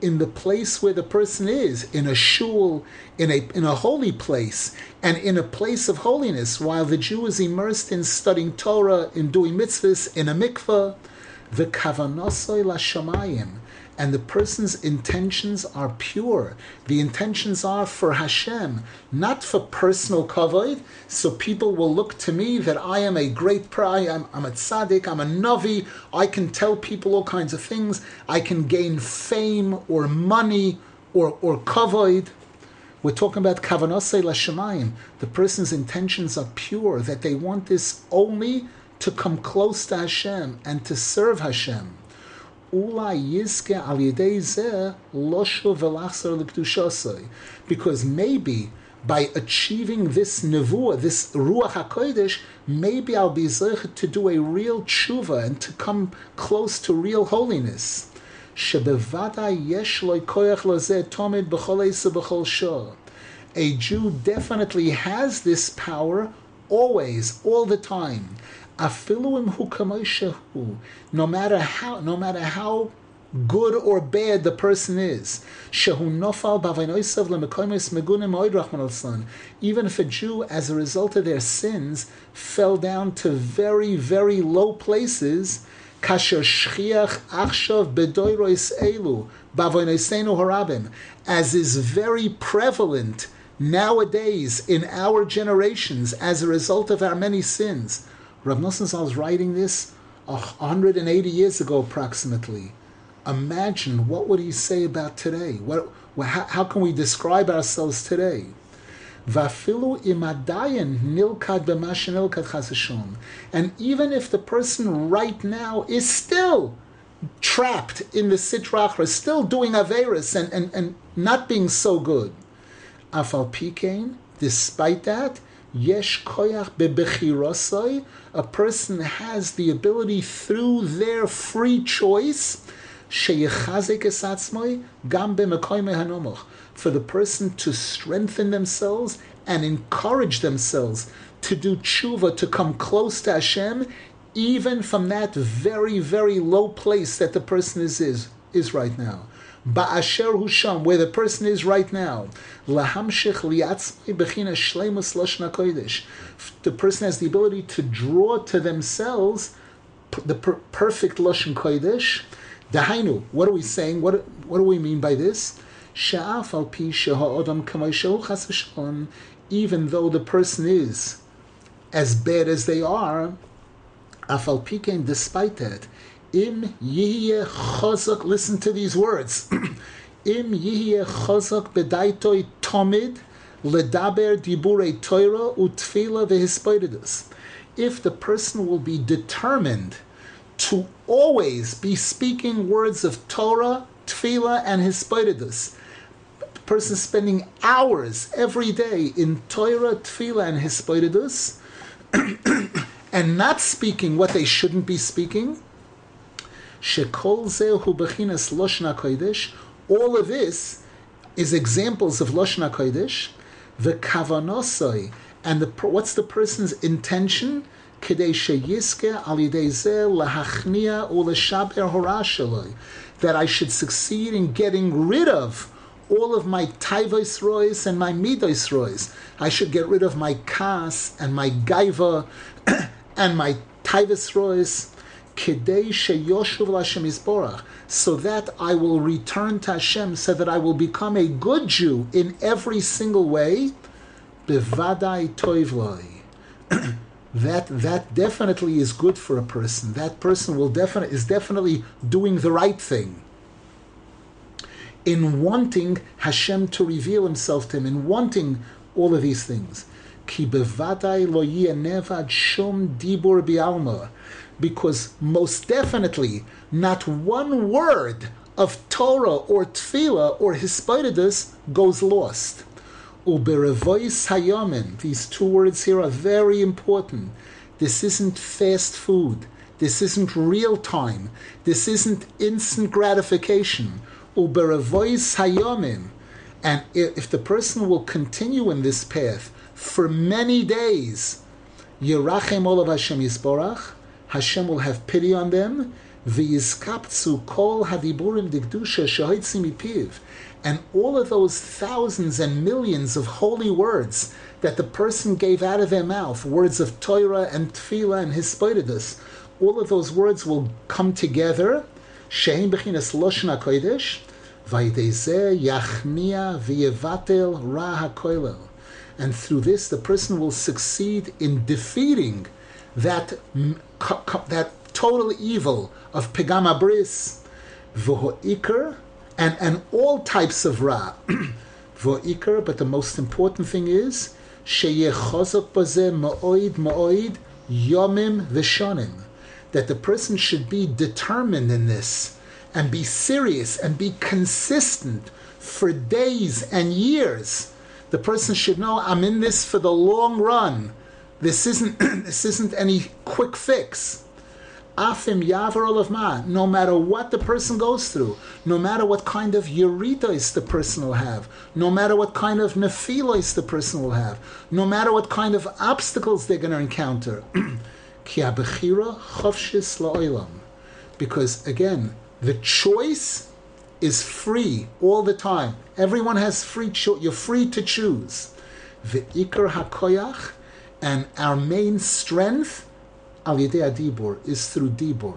in the place where the person is, in a shul, in a in a holy place, and in a place of holiness, while the Jew is immersed in studying Torah, in doing mitzvahs, in a mikveh the kavanasoi lashamayim, and the person's intentions are pure. The intentions are for Hashem, not for personal kavod. So people will look to me that I am a great pray, I'm, I'm a tzaddik, I'm a navi, I can tell people all kinds of things, I can gain fame or money or, or kavod. We're talking about kavanasei lashamayim. The person's intentions are pure, that they want this only to come close to Hashem and to serve Hashem. Because maybe by achieving this nevuah, this ruach hakodesh, maybe I'll be zeichet to do a real tshuva and to come close to real holiness. A Jew definitely has this power always, all the time no matter how, no matter how good or bad the person is. Even if a Jew, as a result of their sins, fell down to very, very low places, as is very prevalent nowadays in our generations as a result of our many sins. Rav Nosson Zal is writing this 180 years ago approximately. Imagine what would he say about today? What, how, how can we describe ourselves today? And even if the person right now is still trapped in the sitrachra, still doing averis and, and, and not being so good, afal pikein, despite that, yesh koyach bebechirosai, a person has the ability through their free choice for the person to strengthen themselves and encourage themselves to do tshuva, to come close to Hashem, even from that very, very low place that the person is, is, is right now. Ba'asher Husham, where the person is right now. The person has the ability to draw to themselves the per- perfect lashon kodesh. Dahainu, what are we saying? What, what do we mean by this? Even though the person is as bad as they are, despite that, Im yihye chazak, listen to these words. Im yihye chazak bedaitoi tomid ledaber diburei Torah utfila vehispoididus. If the person will be determined to always be speaking words of Torah, tefillah, and hispoididus, the person spending hours every day in Torah, tefillah, and hispoididus, and not speaking what they shouldn't be speaking, Loshna kodesh. All of this is examples of loshna kodesh. The kavanosoi and the what's the person's intention? Kedei sheyiske al lahachnia uleshaber horashaloi. That I should succeed in getting rid of all of my taivos rois and my midos rois. I should get rid of my kas and my gaiva and my taivos rois. Kidei sheyoshuv Hashem Yisborach, so that I will return to Hashem, so that I will become a good Jew in every single way. Bevadai toivloi. that that definitely is good for a person. That person will definitely is definitely doing the right thing. In wanting Hashem to reveal Himself to him, in wanting all of these things. Ki bevadai lo shum dibur bialma because most definitely not one word of Torah or Tefillah or Hispidus goes lost. Uberevois hayamin. These two words here are very important. This isn't fast food. This isn't real time. This isn't instant gratification. Uberevois hayomim. And if the person will continue in this path for many days, Yerachem Olav Hashem Yisborach, Hashem will have pity on them. Kol. And all of those thousands and millions of holy words that the person gave out of their mouth, words of Torah and Tefillah and Hispidus, all of those words will come together. Shein bechinas loshna kodesh, vaydezeh yachnia v'yevatel ra hakoilel. And through this, the person will succeed in defeating that that total evil of pegama bris, v'ho'ikr, and, and all types of ra. v'ho'ikr, but the most important thing is, sheyechozok bazeh ma'oid ma'oid yomim v'shonim. That the person should be determined in this, and be serious, and be consistent for days and years. The person should know, I'm in this for the long run. This isn't this isn't any quick fix. Afim yavar of ma. No matter what the person goes through, no matter what kind of uritos the person will have, no matter what kind of nephilos the person will have, no matter what kind of obstacles they're going to encounter. Because again, the choice is free all the time. Everyone has free choice. You're free to choose. The ikar hakoyach and our main strength, al yedei dibur, is through dibur.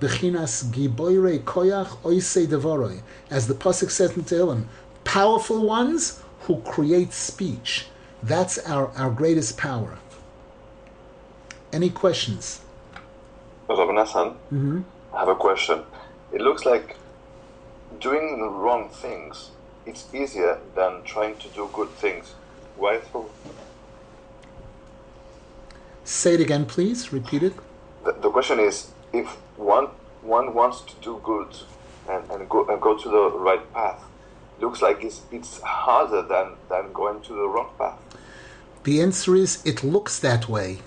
Bechinas giboire koyach oisei devoroi. As the Pasuk says in Tehillim, powerful ones who create speech. That's our, our greatest power. Any questions? Rabbi Nassan, Mm-hmm. I have a question. It looks like doing the wrong things, it's easier than trying to do good things. Why so? Say it again, please. Repeat it. The, the question is, if one one wants to do good and, and go and go to the right path, looks like it's it's harder than, than going to the wrong path. The answer is it looks that way.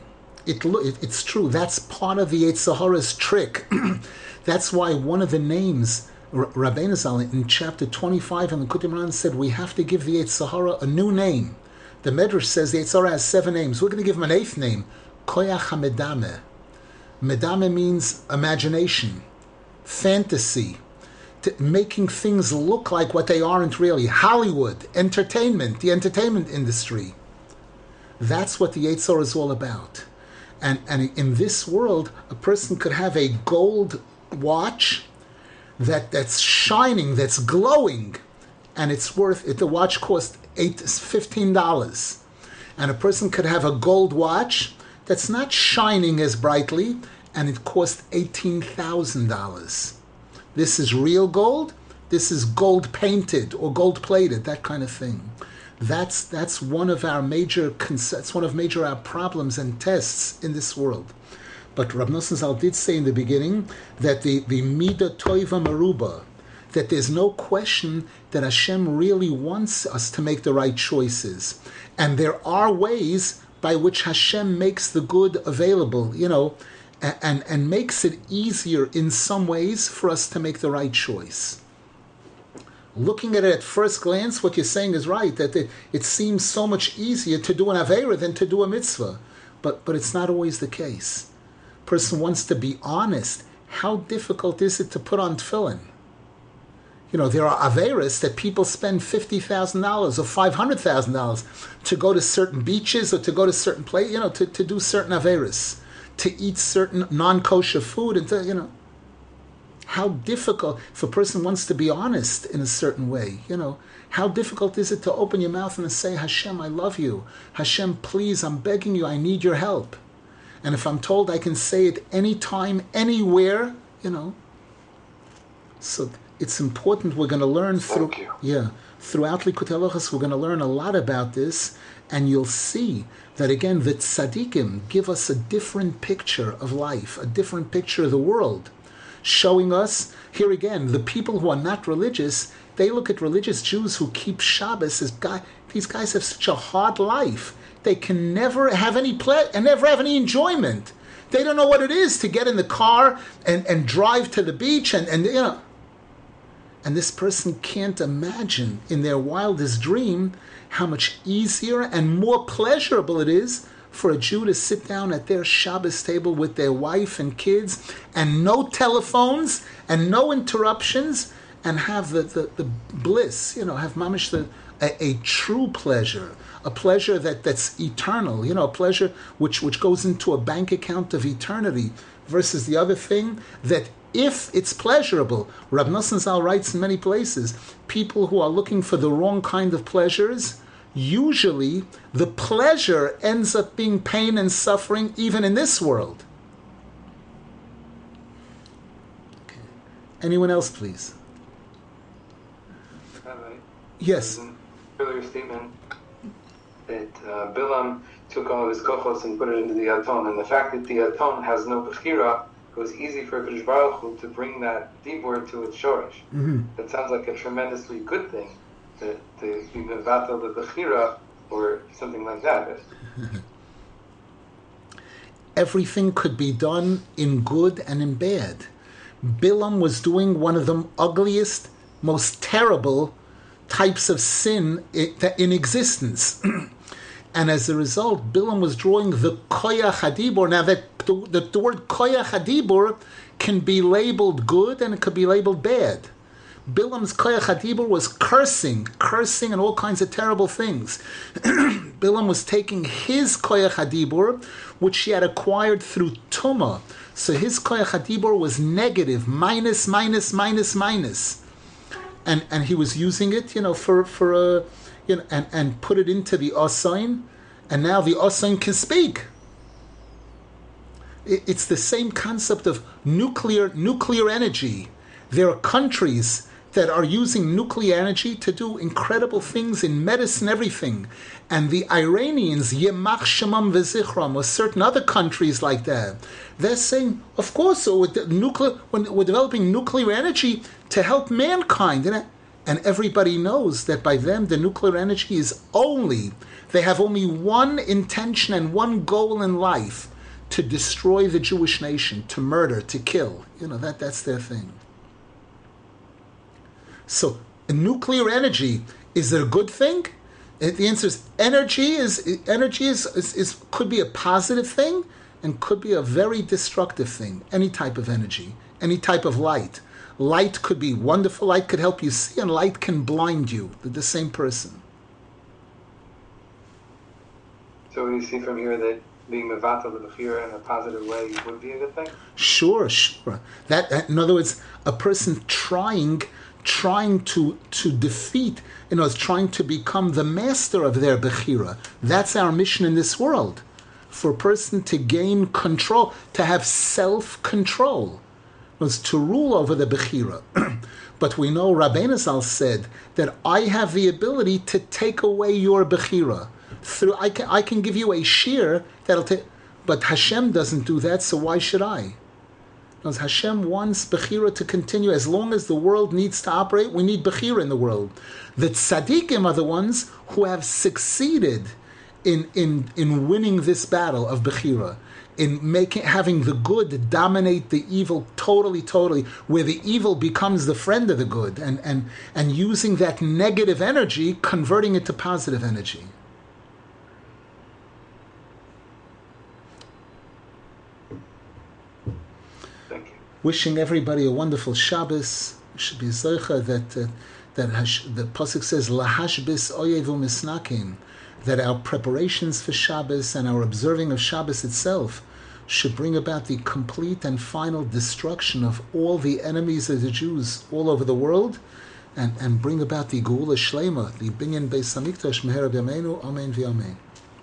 It, lo- it's true. That's part of the Yetzer Hara's trick. That's why one of the names R- Rabbeinu Zal in chapter 25 in the Kutim Ran said we have to give the Yetzer Hara a new name. The Medrash says the Yetzer Hara has seven names. We're going to give him an eighth name, Koyach HaMedame. Medame means imagination, fantasy, making things look like what they aren't really. Hollywood, entertainment, the entertainment industry. That's what the Yetzor is all about. And, and in this world, a person could have a gold watch that, that's shining, that's glowing, and it's worth it. The watch costs eight, $15. And a person could have a gold watch that's not shining as brightly, and it cost $18,000. This is real gold. This is gold painted or gold plated, that kind of thing. That's that's one of our major that's one of major our problems and tests in this world. But Rab Zal did say in the beginning that the the mida toiva maruba, that there's no question that Hashem really wants us to make the right choices, and there are ways by which Hashem makes the good available. You know, and, and, makes it easier in some ways for us to make the right choice. Looking at it at first glance, what you're saying is right, that it, it seems so much easier to do an Avera than to do a mitzvah. But, but it's not always the case. Person wants to be honest. How difficult is it to put on tefillin? You know, there are Averis that people spend $50,000 or $500,000 to go to certain beaches or to go to certain places, you know, to, to do certain Averis, to eat certain non kosher food and to, you know. How difficult, if a person wants to be honest in a certain way, you know, how difficult is it to open your mouth and say, Hashem, I love you. Hashem, please, I'm begging you, I need your help. And if I'm told I can say it anytime, anywhere, you know. So it's important. We're going to learn through yeah throughout Halachos. We're going to learn a lot about this, and you'll see that again the tzaddikim give us a different picture of life, a different picture of the world, showing us here again the people who are not religious. They look at religious Jews who keep Shabbos as guy. These guys have such a hard life. They can never have any ple- and never have any enjoyment. They don't know what it is to get in the car and, and drive to the beach and, and you know and this person can't imagine in their wildest dream how much easier and more pleasurable it is for a Jew to sit down at their Shabbos table with their wife and kids and no telephones and no interruptions and have the, the, the bliss, you know, have mamish the, a, a true pleasure, a pleasure that, that's eternal, you know, a pleasure which, which goes into a bank account of eternity versus the other thing that if it's pleasurable, Rab Nosson Zal writes in many places, people who are looking for the wrong kind of pleasures, usually the pleasure ends up being pain and suffering even in this world. Okay. Anyone else, please? Rabbi, Yes. an earlier statement that uh, Bilam took all of his kochos and put it into the Aton, and the fact that the Aton has no bechira, it was easy for Kadosh Baruch Hu to bring that dibur to its shorish. Mm-hmm. That sounds like a tremendously good thing, to, to be mevatel the bechira or something like that. everything could be done in good and in bad. Bilam was doing one of the ugliest, most terrible types of sin in existence. and as a result, Bilam was drawing the koyach hadibor. Now, that the, the word koyach hadibor can be labeled good and it could be labeled bad. Bilam's koyach hadibor was cursing, cursing, and all kinds of terrible things. Bilam was taking his koyach hadibor, which he had acquired through tuma. So his koyach hadibor was negative, minus, minus, minus, minus, and and he was using it, you know, for for a, you know, and and put it into the osain, and now the osain can speak. It- It's the same concept of nuclear nuclear energy. There are countries that are using nuclear energy to do incredible things in medicine, everything. And the Iranians, Yemach Shemam Vezichram, or certain other countries like that, they're saying, of course, so with nuclear, when we're developing nuclear energy to help mankind. And everybody knows that by them, the nuclear energy is only, they have only one intention and one goal in life to destroy the Jewish nation, to murder, to kill. You know, that, that's their thing. So, nuclear energy is it a good thing? The answer is energy is energy is, is, is could be a positive thing and could be a very destructive thing. Any type of energy, any type of light. Light could be wonderful. Light could help you see, and light can blind you. The same person. So we see from here that being mevatel the in a positive way would be a good thing. Sure, sure. That, that- in other words, a person trying trying to to defeat, you know, is trying to become the master of their bechira. That's our mission in this world. For a person to gain control, to have self-control, was to rule over the bechira. but we know Rabbeinu Zal said that I have the ability to take away your bechira. Through I can I can give you a shear that'll take. But Hashem doesn't do that, so why should I? Because Hashem wants Bechira to continue as long as the world needs to operate. We need Bechira in the world. The tzaddikim are the ones who have succeeded in in in winning this battle of Bechira, in making having the good dominate the evil totally, totally, where the evil becomes the friend of the good, and and and using that negative energy, converting it to positive energy. Wishing everybody a wonderful Shabbos. should be that uh, that the pasuk says lahashbis oyevu misnakin, that our preparations for Shabbos and our observing of Shabbos itself should bring about the complete and final destruction of all the enemies of the Jews all over the world, and, and bring about the Geula Shlema, the Binyan Beis Hamikdash Meher Amen v'Amen.